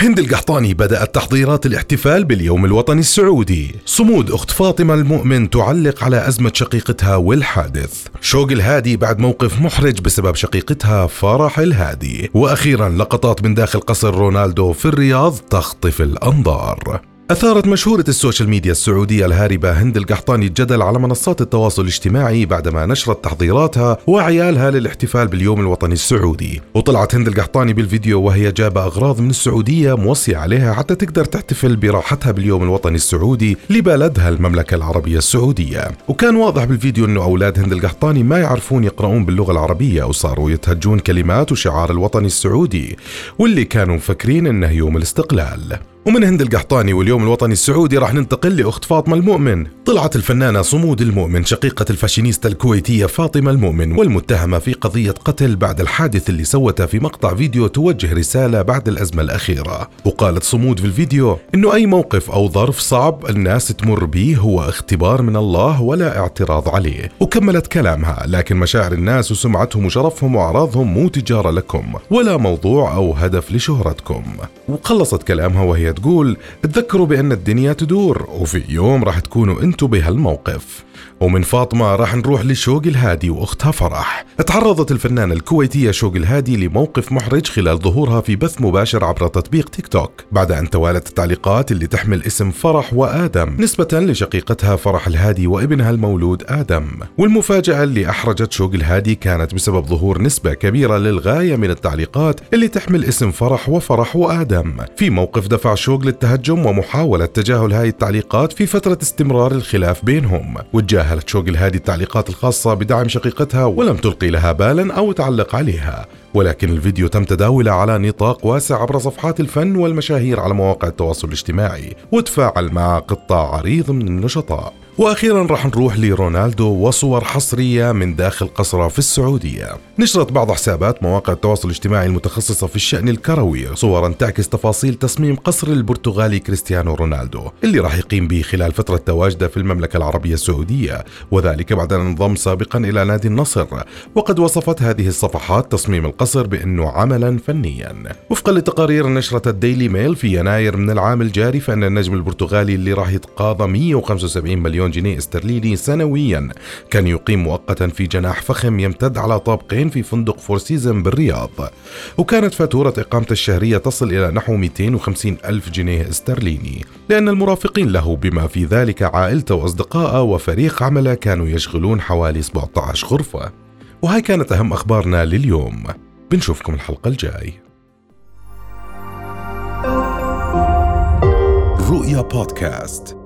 هند القحطاني بدأت تحضيرات الاحتفال باليوم الوطني السعودي. صمود أخت فاطمة المؤمن تعلق على أزمة شقيقتها والحادث. شوق الهادي بعد موقف محرج بسبب شقيقتها فرح الهادي. وأخيرا لقطات من داخل قصر رونالدو في الرياض تخطف الأنظار. أثارت مشهورة السوشيال ميديا السعودية الهاربة هند القحطاني الجدل على منصات التواصل الاجتماعي بعدما نشرت تحضيراتها وعيالها للاحتفال باليوم الوطني السعودي. وطلعت هند القحطاني بالفيديو وهي جابة أغراض من السعودية موصية عليها حتى تقدر تحتفل براحتها باليوم الوطني السعودي لبلدها المملكة العربية السعودية. وكان واضح بالفيديو أنه أولاد هند القحطاني ما يعرفون يقرؤون باللغة العربية وصاروا يتهجون كلمات وشعار الوطني السعودي واللي كانوا مفكرين أنه يوم الاستقلال. ومن هند القحطاني واليوم الوطني السعودي راح ننتقل لأخت فاطمة المؤمن. طلعت الفنانة صمود المؤمن شقيقة الفاشينيستا الكويتية فاطمة المؤمن والمتهمة في قضية قتل بعد الحادث اللي سوته في مقطع فيديو توجه رسالة بعد الأزمة الأخيرة. وقالت صمود في الفيديو إنه أي موقف أو ظرف صعب الناس تمر به هو اختبار من الله ولا اعتراض عليه. وكملت كلامها لكن مشاعر الناس وسمعتهم وشرفهم وأعراضهم مو تجارة لكم ولا موضوع أو هدف لشهرتكم. وخلصت كلامها وهي تقول تذكروا بأن الدنيا تدور وفي يوم راح تكونوا أنتم بهالموقف. ومن فاطمة راح نروح لشوق الهادي وأختها فرح. تعرضت الفنانة الكويتية شوق الهادي لموقف محرج خلال ظهورها في بث مباشر عبر تطبيق تيك توك بعد أن توالت التعليقات اللي تحمل اسم فرح وآدم نسبة لشقيقتها فرح الهادي وابنها المولود آدم. والمفاجأة اللي أحرجت شوق الهادي كانت بسبب ظهور نسبة كبيرة للغاية من التعليقات اللي تحمل اسم فرح وفرح وآدم. في موقف دفع شوق للتهجم ومحاولة تجاهل هاي التعليقات في فترة استمرار الخلاف بينهم. وتجاهلت شوق الهادي التعليقات الخاصة بدعم شقيقتها ولم تلقي لها بالا أو تعلق عليها. ولكن الفيديو تم تداوله على نطاق واسع عبر صفحات الفن والمشاهير على مواقع التواصل الاجتماعي وتفاعل مع قطاع عريض من النشطاء. وأخيرا راح نروح لرونالدو وصور حصرية من داخل قصره في السعودية. نشرت بعض حسابات مواقع التواصل الاجتماعي المتخصصة في الشأن الكروي صورا تعكس تفاصيل تصميم قصر البرتغالي كريستيانو رونالدو اللي راح يقيم به خلال فترة تواجده في المملكة العربية السعودية وذلك بعد أن انضم سابقا إلى نادي النصر وقد وصفت هذه الصفحات تصميم القصر بأنه عملا فنيا. وفقا لتقارير نشره الديلي ميل في يناير من العام الجاري فإن النجم البرتغالي اللي راح يتقاضى 175 مليون مليون جنيه استرليني سنويا. كان يقيم مؤقتا في جناح فخم يمتد على طابقين في فندق فور سيزن بالرياض. وكانت فاتورة إقامته الشهرية تصل إلى نحو 250 ألف جنيه إسترليني. لأن المرافقين له بما في ذلك عائلته وأصدقائه وفريق عمله كانوا يشغلون حوالي 17 غرفة. وهاي كانت أهم أخبارنا لليوم. بنشوفكم الحلقة الجاي. رؤيا بودكاست.